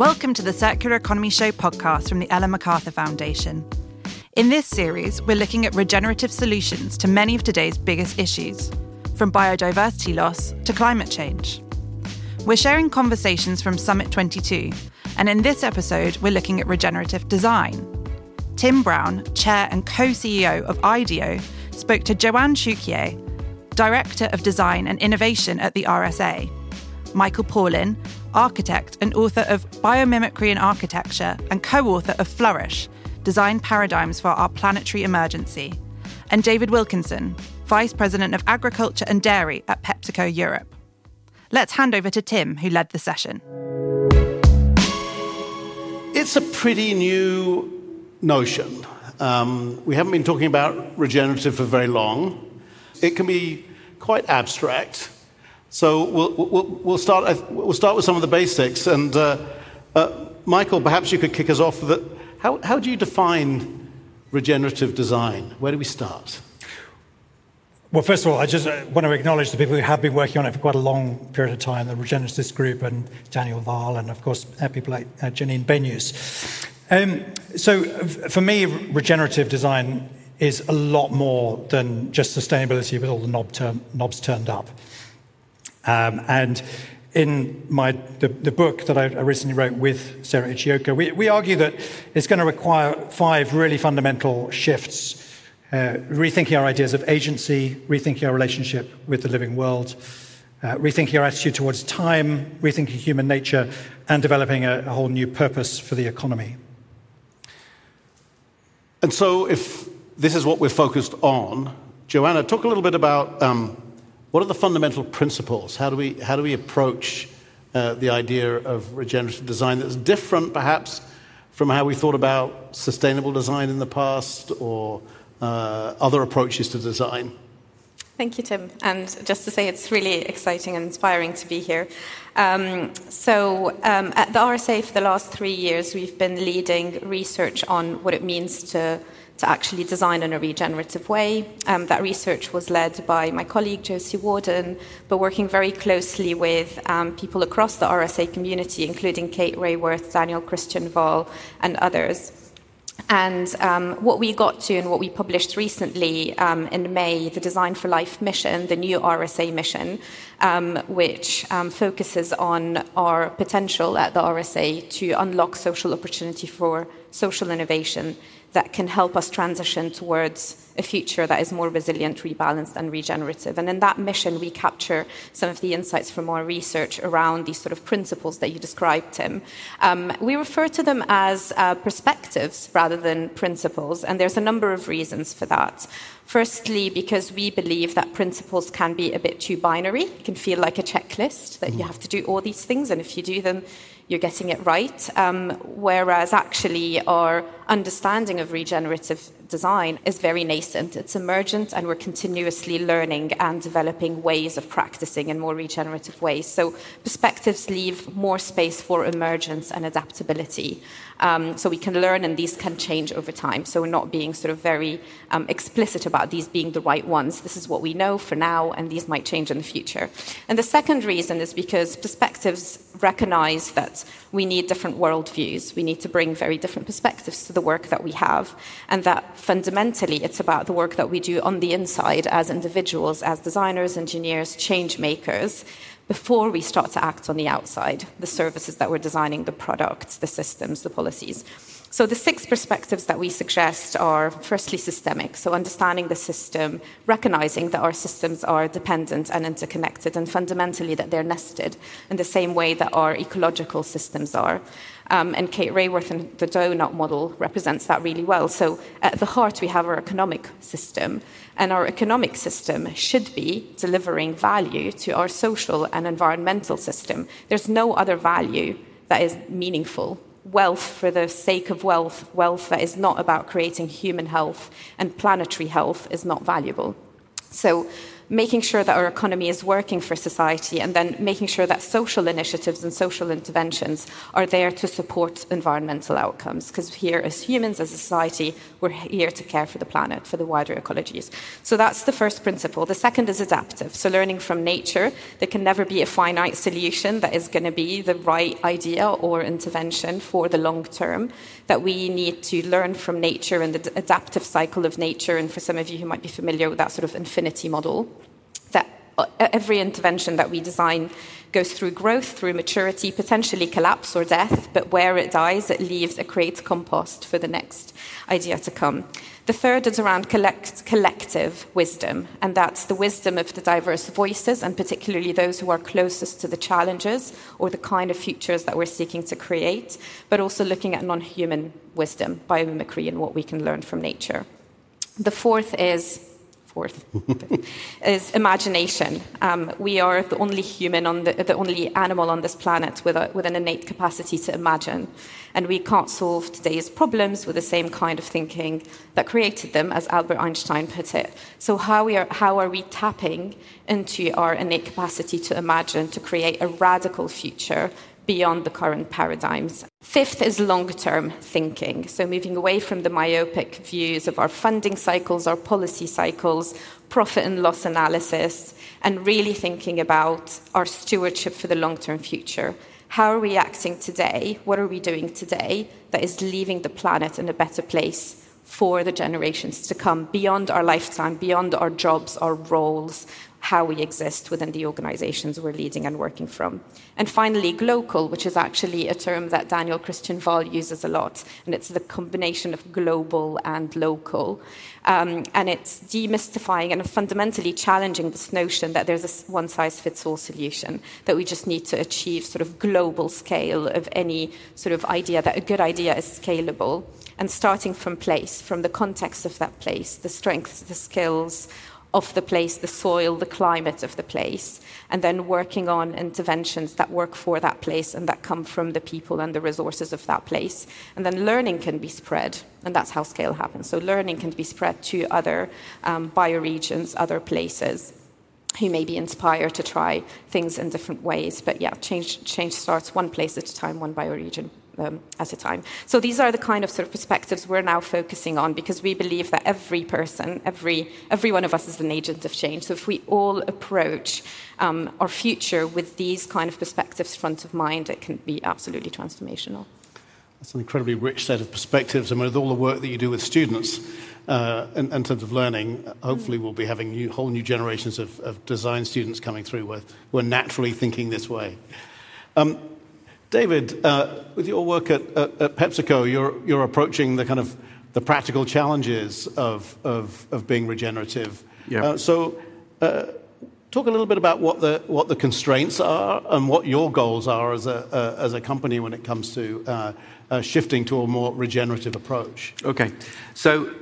Welcome to the Circular Economy Show podcast from the Ellen MacArthur Foundation. In this series, we're looking at regenerative solutions to many of today's biggest issues, from biodiversity loss to climate change. We're sharing conversations from Summit 22, and in this episode, we're looking at regenerative design. Tim Brown, chair and co CEO of IDEO, spoke to Joanne Choukier, Director of Design and Innovation at the RSA, Michael Pawlyn, architect and author of Biomimicry in Architecture and co author of Flourish Design Paradigms for Our Planetary Emergency, and David Wilkinson, Vice President of Agriculture and Dairy at PepsiCo Europe. Let's hand over to Tim, who led the session. It's a pretty new notion. Um, we haven't been talking about regenerative for very long. It can be quite abstract. So we'll, we'll, we'll, start, we'll start with some of the basics. And uh, uh, Michael, perhaps you could kick us off. That, how, how do you define regenerative design? Where do we start? Well, first of all, I just uh, want to acknowledge the people who have been working on it for quite a long period of time, the Regenesis Group and Daniel Wahl, and of course, uh, people like uh, Janine Benyus. Um, so, for me, regenerative design is a lot more than just sustainability with all the knob knobs turned up. Um, and in my, the, the, book that I recently wrote with Sarah Ichioka, we, we argue that it's going to require five really fundamental shifts uh, rethinking our ideas of agency, rethinking our relationship with the living world, uh, rethinking our attitude towards time, rethinking human nature, and developing a, a whole new purpose for the economy. And so, if this is what we're focused on, Joanna, talk a little bit about um, what are the fundamental principles? How do we, how do we approach uh, the idea of regenerative design that's different, perhaps, from how we thought about sustainable design in the past or uh, other approaches to design? Thank you, Tim. And just to say, it's really exciting and inspiring to be here. Um, so, um, at the RSA for the last three years, we've been leading research on what it means to to actually design in a regenerative way. Um, that research was led by my colleague Josie Warden, but working very closely with um, people across the RSA community, including Kate Raworth, Daniel Christian Wahl, and others. And um, what we got to and what we published recently um, in May, the Design for Life mission, the new RSA mission, um, which um, focuses on our potential at the RSA to unlock social opportunity for social innovation that can help us transition towards a future that is more resilient, rebalanced, and regenerative. And in that mission, we capture some of the insights from our research around these sort of principles that you described, Tim. Um, we refer to them as uh, perspectives rather than principles, and there's a number of reasons for that. Firstly, because we believe that principles can be a bit too binary, it can feel like a checklist that you mm. have to do all these things, and if you do them, you're getting it right. Um, whereas actually, our understanding of regenerative design is very nascent. It's emergent, and we're continuously learning and developing ways of practicing in more regenerative ways. So, perspectives leave more space for emergence and adaptability. Um, so, we can learn, and these can change over time. So, we're not being sort of very um, explicit about these being the right ones. This is what we know for now, and these might change in the future. And the second reason is because perspectives recognize that we need different worldviews. We need to bring very different perspectives to the work that we have, and that fundamentally it's about the work that we do on the inside as individuals, as designers, engineers, change makers, before we start to act on the outside, the services that we're designing, the products, the systems, the policies. So, the six perspectives that we suggest are firstly systemic, so understanding the system, recognizing that our systems are dependent and interconnected, and fundamentally that they're nested in the same way that our ecological systems are. Um, and Kate Raworth and the donut model represents that really well. So, at the heart, we have our economic system, and our economic system should be delivering value to our social and environmental system. There's no other value that is meaningful wealth for the sake of wealth, wealth that is not about creating human health and planetary health, is not valuable. So, making sure that our economy is working for society, and then making sure that social initiatives and social interventions are there to support environmental outcomes. Because here, as humans, as a society, we're here to care for the planet, for the wider ecologies. So that's the first principle. The second is adaptive. So learning from nature, there can never be a finite solution that is going to be the right idea or intervention for the long term. That we need to learn from nature and the adaptive cycle of nature. And for some of you who might be familiar with that sort of infinity model, Uh, every intervention that we design goes through growth, through maturity, potentially collapse or death, but where it dies, it leaves, it creates compost for the next idea to come. The third is around collect, collective wisdom, and that's the wisdom of the diverse voices, and particularly those who are closest to the challenges or the kind of futures that we're seeking to create, but also looking at non human wisdom, biomimicry, and what we can learn from nature. The fourth is fourth is imagination. Um, we are the only human on the, the only animal on this planet with, a, with an innate capacity to imagine, and we can't solve today's problems with the same kind of thinking that created them, as Albert Einstein put it. So how we are how are we tapping into our innate capacity to imagine to create a radical future beyond the current paradigms. Fifth is long term thinking, so moving away from the myopic views of our funding cycles, our policy cycles, profit and loss analysis, and really thinking about our stewardship for the long term future. How are we acting today? What are we doing today that is leaving the planet in a better place for the generations to come, beyond our lifetime, beyond our jobs, our roles, how we exist within the organizations we're leading and working from. And finally, glocal, which is actually a term that Daniel Christian Wahl uses a lot, and it's the combination of global and local. Um, and it's demystifying and fundamentally challenging this notion that there's a one size fits all solution, that we just need to achieve sort of global scale of any sort of idea, that a good idea is scalable. And starting from place, from the context of that place, the strengths, the skills, of the place, the soil, the climate of the place, and then working on interventions that work for that place and that come from the people and the resources of that place. And then learning can be spread, and that's how scale happens. So learning can be spread to other um, bioregions, other places who may be inspired to try things in different ways. But yeah, change, change starts one place at a time, one bioregion um, at a time. So these are the kind of sort of perspectives we're now focusing on because we believe that every person, every every one of us is an agent of change. So if we all approach um, our future with these kind of perspectives front of mind, it can be absolutely transformational. That's an incredibly rich set of perspectives, and with all the work that you do with students uh, in, in, terms of learning, hopefully we'll be having new, whole new generations of, of design students coming through who are naturally thinking this way. Um, David, uh, with your work at, at, at, PepsiCo, you're, you're approaching the kind of the practical challenges of, of, of being regenerative. Yeah. Uh, so, uh, talk a little bit about what the, what the constraints are and what your goals are as a, uh, as a company when it comes to uh, uh, shifting to a more regenerative approach. Okay. So,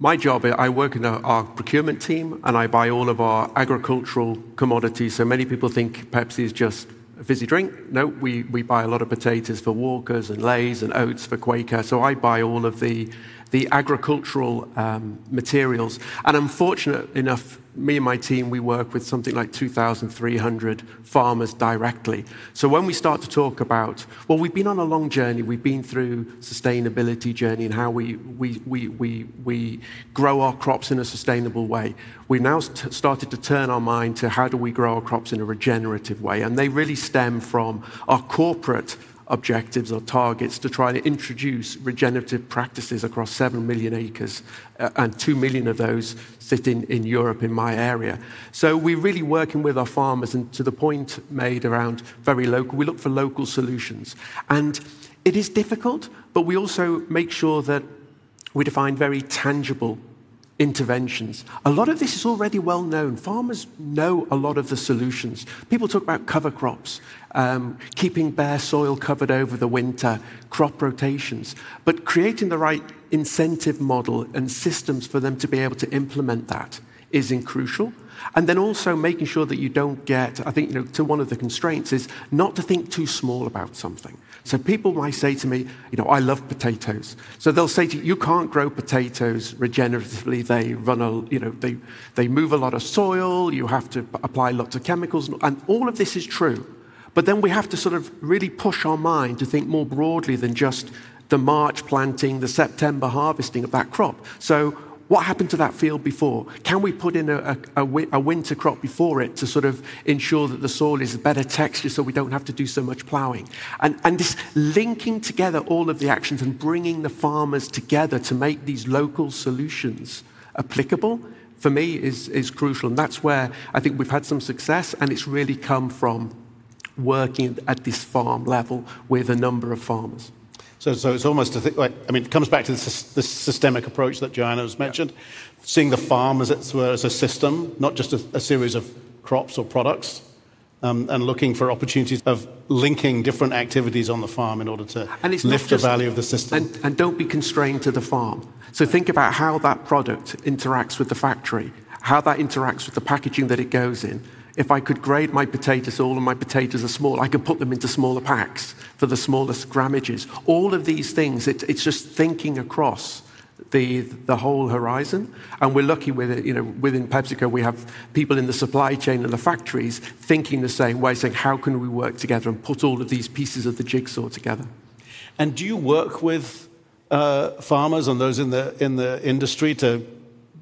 my job, I work in our procurement team and I buy all of our agricultural commodities. So many people think Pepsi is just fizzy drink. No, we, we buy a lot of potatoes for Walkers and Lays and oats for Quaker. So I buy all of the, the agricultural um, materials. And I'm fortunate enough me and my team, we work with something like 2,300 farmers directly. So when we start to talk about, well, we've been on a long journey, we've been through sustainability journey and how we, we, we, we, we grow our crops in a sustainable way. We now st- started to turn our mind to how do we grow our crops in a regenerative way. And they really stem from our corporate objectives or targets to try to introduce regenerative practices across 7 million acres, uh, and 2 million of those sit in, in Europe, in my area. So we're really working with our farmers, and to the point made around very local, we look for local solutions. And it is difficult, but we also make sure that we define very tangible interventions. A lot of this is already well known. Farmers know a lot of the solutions. People talk about cover crops, um, keeping bare soil covered over the winter, crop rotations, but creating the right incentive model and systems for them to be able to implement that is crucial. And then also making sure that you don't get, I think, you know, to one of the constraints is not to think too small about something. So people might say to me, you know, I love potatoes. So they'll say to you, you can't grow potatoes regeneratively. They run a, you know, they, they move a lot of soil. You have to apply lots of chemicals. And all of this is true. But then we have to sort of really push our mind to think more broadly than just the March planting, the September harvesting of that crop. So what happened to that field before? Can we put in a, a, a, winter crop before it to sort of ensure that the soil is a better texture so we don't have to do so much ploughing? And, and this linking together all of the actions and bringing the farmers together to make these local solutions applicable for me is, is crucial. And that's where I think we've had some success, and it's really come from working at this farm level with a number of farmers. So, so it's almost a like, I mean, it comes back to this, this systemic approach that Joanna has mentioned, yeah. seeing the farm as, it were, as a system, not just a, a series of crops or products, um, and looking for opportunities of linking different activities on the farm in order to lift the value of the system. And, and don't be constrained to the farm. So think about how that product interacts with the factory, how that interacts with the packaging that it goes in, if I could grade my potatoes, all and my potatoes are small, I could put them into smaller packs for the smallest grammages. All of these things, it, it's just thinking across the, the whole horizon. And we're lucky with it, you know, within PepsiCo, we have people in the supply chain and the factories thinking the same way, saying, how can we work together and put all of these pieces of the jigsaw together? And do you work with uh, farmers and those in the, in the industry to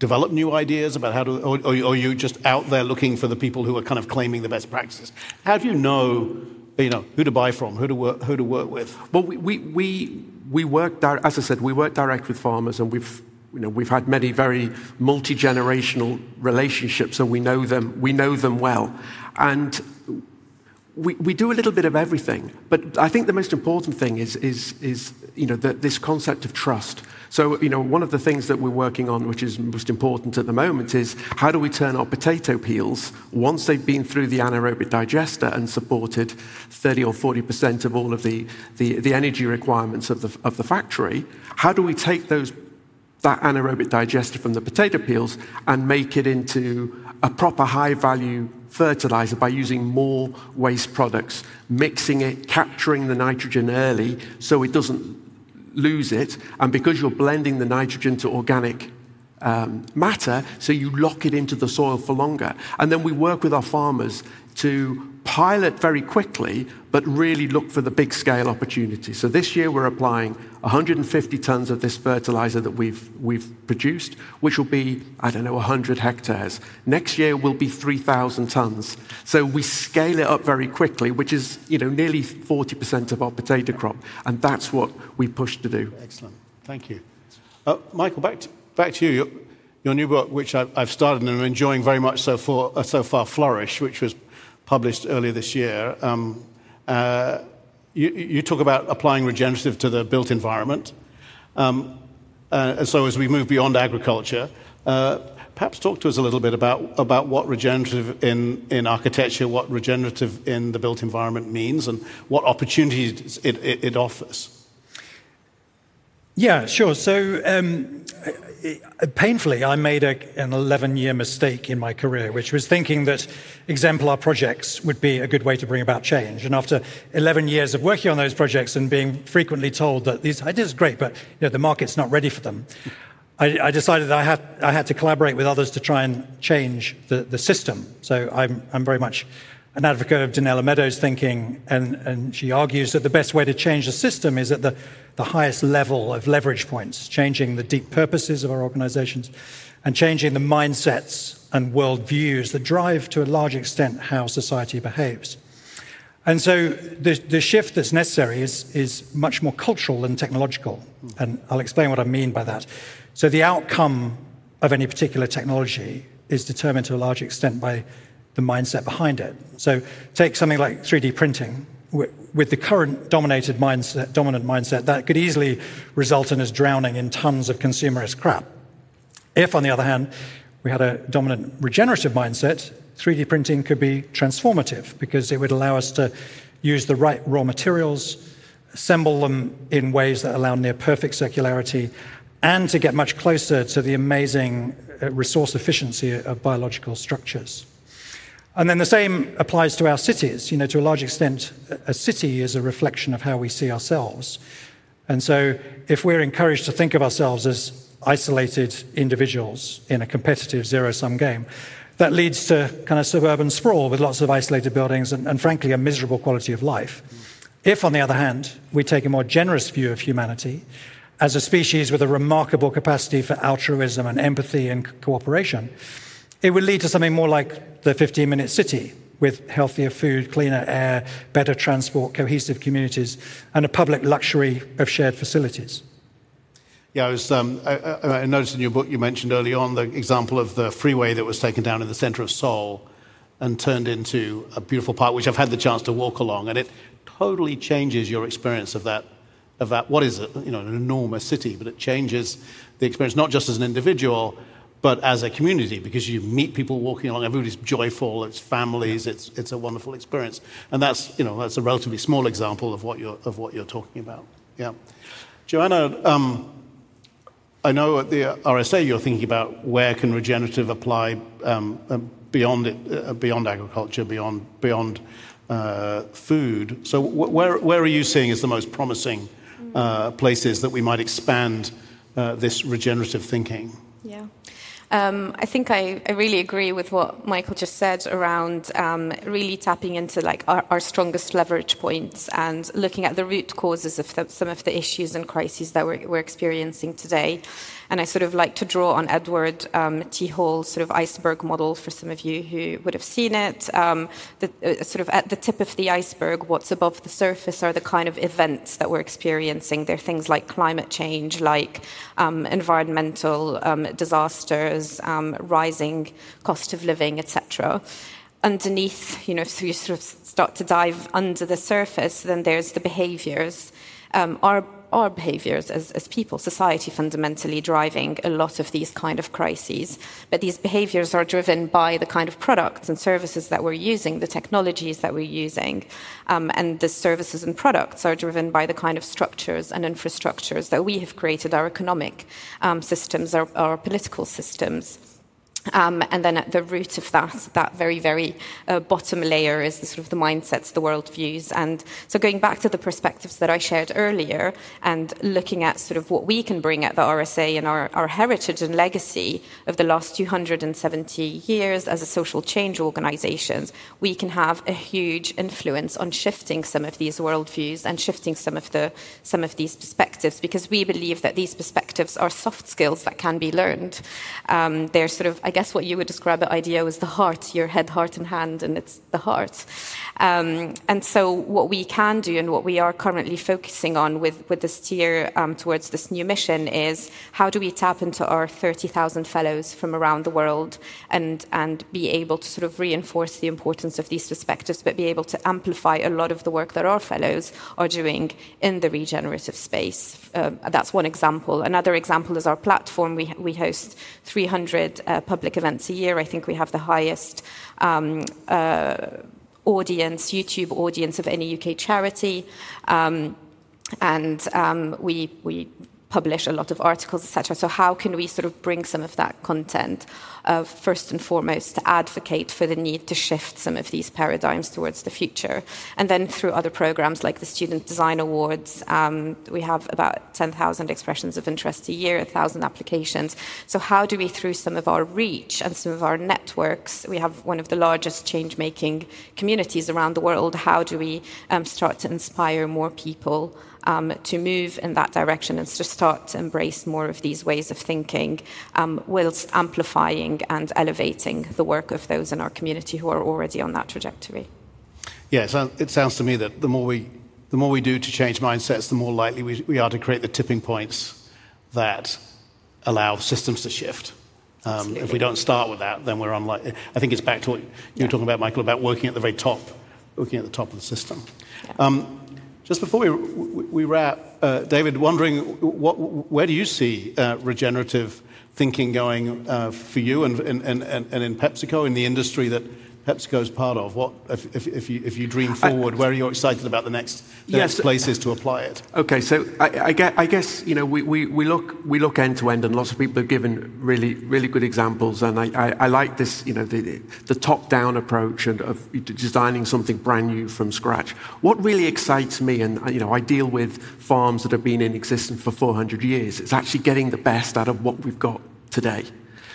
develop new ideas about how to, or, or, or are you just out there looking for the people who are kind of claiming the best practices? How do you know, you know, who to buy from, who to work, who to work with? Well, we, we, we, we work, as I said, we work direct with farmers and we've, you know, we've had many very multi-generational relationships and we know them, we know them well. And we, we do a little bit of everything, but I think the most important thing is, is, is you know, the, this concept of trust. So, you know, one of the things that we're working on, which is most important at the moment, is how do we turn our potato peels, once they've been through the anaerobic digester and supported 30 or 40% of all of the, the, the energy requirements of the, of the factory, how do we take those that anaerobic digester from the potato peels and make it into a proper high value fertilizer by using more waste products, mixing it, capturing the nitrogen early so it doesn't lose it. And because you're blending the nitrogen to organic um, matter, so you lock it into the soil for longer. And then we work with our farmers to pilot very quickly, but really look for the big scale opportunity. So this year we're applying 150 tons of this fertilizer that we've, we've produced, which will be, I don't know, 100 hectares. Next year will be 3,000 tons. So we scale it up very quickly, which is, you know, nearly 40% of our potato crop. And that's what we push to do. Excellent. Thank you. Uh, Michael, back to, back to you. Your, your new book, which I've, I've started and am enjoying very much so, for, uh, so far, Flourish, which was published earlier this year, um, uh, you, you, talk about applying regenerative to the built environment. Um, uh, so, as we move beyond agriculture, uh, perhaps talk to us a little bit about, about what regenerative in, in architecture, what regenerative in the built environment means, and what opportunities it, it, it offers. Yeah, sure. So, um, painfully, I made a, an 11 year mistake in my career, which was thinking that exemplar projects would be a good way to bring about change. And after 11 years of working on those projects and being frequently told that these ideas are great, but you know, the market's not ready for them, I, I decided that I had, I had to collaborate with others to try and change the, the system. So I'm, I'm very much an advocate of Donella Meadows' thinking, and, and she argues that the best way to change the system is at the, the highest level of leverage points, changing the deep purposes of our organizations and changing the mindsets and worldviews that drive to a large extent how society behaves. And so the, the shift that's necessary is, is much more cultural than technological. And I'll explain what I mean by that. So the outcome of any particular technology is determined to a large extent by the mindset behind it. So take something like 3D printing. With the current dominated mindset, dominant mindset, that could easily result in us drowning in tons of consumerist crap. If, on the other hand, we had a dominant regenerative mindset, 3D printing could be transformative because it would allow us to use the right raw materials, assemble them in ways that allow near perfect circularity, and to get much closer to the amazing uh, resource efficiency of biological structures. And then the same applies to our cities. You know, to a large extent, a city is a reflection of how we see ourselves. And so, if we're encouraged to think of ourselves as isolated individuals in a competitive zero sum game, that leads to kind of suburban sprawl with lots of isolated buildings and, and, frankly, a miserable quality of life. If, on the other hand, we take a more generous view of humanity as a species with a remarkable capacity for altruism and empathy and cooperation, it would lead to something more like the 15 minute city with healthier food, cleaner air, better transport, cohesive communities, and a public luxury of shared facilities. Yeah, I, was, um, I, I, noticed in your book you mentioned early on the example of the freeway that was taken down in the center of Seoul and turned into a beautiful park, which I've had the chance to walk along, and it totally changes your experience of that, of that what is it, you know, an enormous city, but it changes the experience not just as an individual, but as a community because you meet people walking along, everybody's joyful, it's families, it's, it's a wonderful experience. And that's, you know, that's a relatively small example of what you're, of what you're talking about. Yeah. Joanna, um, I know at the RSA you're thinking about where can regenerative apply um, uh, beyond, it, uh, beyond agriculture, beyond, beyond uh, food. So where, where are you seeing as the most promising uh, places that we might expand uh, this regenerative thinking? Yeah. Um, I think I, I, really agree with what Michael just said around um, really tapping into like our, our, strongest leverage points and looking at the root causes of the, some of the issues and crises that we're, we're experiencing today. And I sort of like to draw on Edward um, T. Hall's sort of iceberg model for some of you who would have seen it. Um, the, uh, sort of at the tip of the iceberg, what's above the surface are the kind of events that we're experiencing. They're things like climate change, like um, environmental um, disasters, um, rising cost of living, etc underneath, you know, if you sort of start to dive under the surface, then there's the behaviors. Um, our our behaviors as, as people, society fundamentally driving a lot of these kind of crises. But these behaviors are driven by the kind of products and services that we're using, the technologies that we're using. Um, and the services and products are driven by the kind of structures and infrastructures that we have created, our economic um, systems, our, our political systems. Um, and then at the root of that, that very, very uh, bottom layer is the sort of the mindsets, the worldviews. And so going back to the perspectives that I shared earlier and looking at sort of what we can bring at the RSA and our, our heritage and legacy of the last 270 years as a social change organization, we can have a huge influence on shifting some of these worldviews and shifting some of the some of these perspectives because we believe that these perspectives are soft skills that can be learned. Um, they're sort of I guess what you would describe at IDEO as the heart, your head, heart, and hand, and it's the heart. Um, and so, what we can do and what we are currently focusing on with, with the steer um, towards this new mission is how do we tap into our 30,000 fellows from around the world and, and be able to sort of reinforce the importance of these perspectives, but be able to amplify a lot of the work that our fellows are doing in the regenerative space. Uh, that's one example. Another example is our platform. We, we host 300 uh, public events a year. I think we have the highest um, uh, audience, YouTube audience of any UK charity. Um, and um, we, we publish a lot of articles, etc. So how can we sort of bring some of that content, uh, first and foremost, to advocate for the need to shift some of these paradigms towards the future, and then through other programs like the Student Design Awards, um, we have about 10,000 expressions of interest a year, 1,000 applications. So how do we, through some of our reach and some of our networks, we have one of the largest change-making communities around the world. How do we um, start to inspire more people? Um, to move in that direction and to start to embrace more of these ways of thinking, um, whilst amplifying and elevating the work of those in our community who are already on that trajectory. Yeah, it sounds to me that the more we, the more we do to change mindsets, the more likely we, we are to create the tipping points that allow systems to shift. Um, if we don't start with that, then we're unlikely. I think it's back to what you yeah. were talking about, Michael, about working at the very top, working at the top of the system. Yeah. Um, just before we, we wrap, uh, David, wondering what, where do you see uh, regenerative thinking going uh, for you and, and, and, and in PepsiCo, in the industry that, PepsiCo is part of. What if, if, if, you, if you dream forward, I, where are you excited about the next, the yes, next uh, places to apply it? Okay, so I, I, guess, I guess you know we, we, we look we look end to end, and lots of people have given really really good examples, and I, I, I like this you know the, the top down approach and of designing something brand new from scratch. What really excites me, and uh, you know I deal with farms that have been in existence for 400 years. It's actually getting the best out of what we've got today.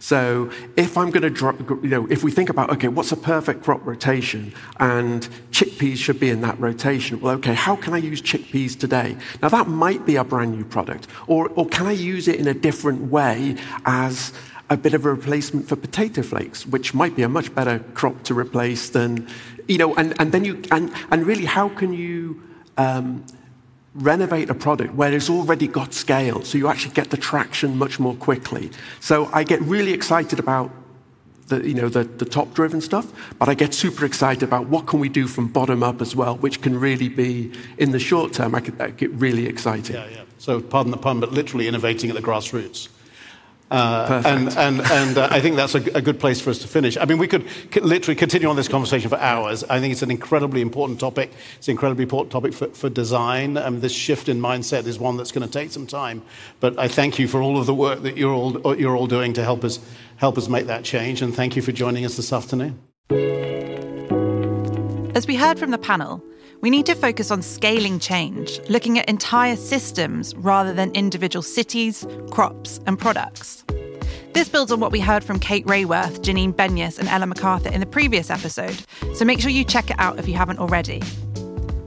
So if I'm going to, you know, if we think about, okay, what's a perfect crop rotation? And chickpeas should be in that rotation. Well, okay, how can I use chickpeas today? Now that might be a brand new product. Or, or can I use it in a different way as a bit of a replacement for potato flakes, which might be a much better crop to replace than, you know, and, and then you, and, and really how can you, um, renovate a product where it's already got scale, so you actually get the traction much more quickly. So I get really excited about the, you know, the, the top-driven stuff, but I get super excited about what can we do from bottom up as well, which can really be, in the short term, I, could, I get really excited. Yeah, yeah. So pardon the pun, but literally innovating at the grassroots. Uh, and and, and uh, I think that's a, a, good place for us to finish. I mean, we could literally continue on this conversation for hours. I think it's an incredibly important topic. It's an incredibly important topic for, for design. Um, this shift in mindset is one that's going to take some time. But I thank you for all of the work that you're all, you're all doing to help us, help us make that change. And thank you for joining us this afternoon. As we heard from the panel, we need to focus on scaling change, looking at entire systems rather than individual cities, crops, and products. This builds on what we heard from Kate Raworth, Janine Benyus, and Ellen MacArthur in the previous episode, so make sure you check it out if you haven't already.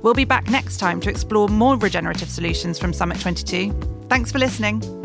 We'll be back next time to explore more regenerative solutions from Summit 22. Thanks for listening.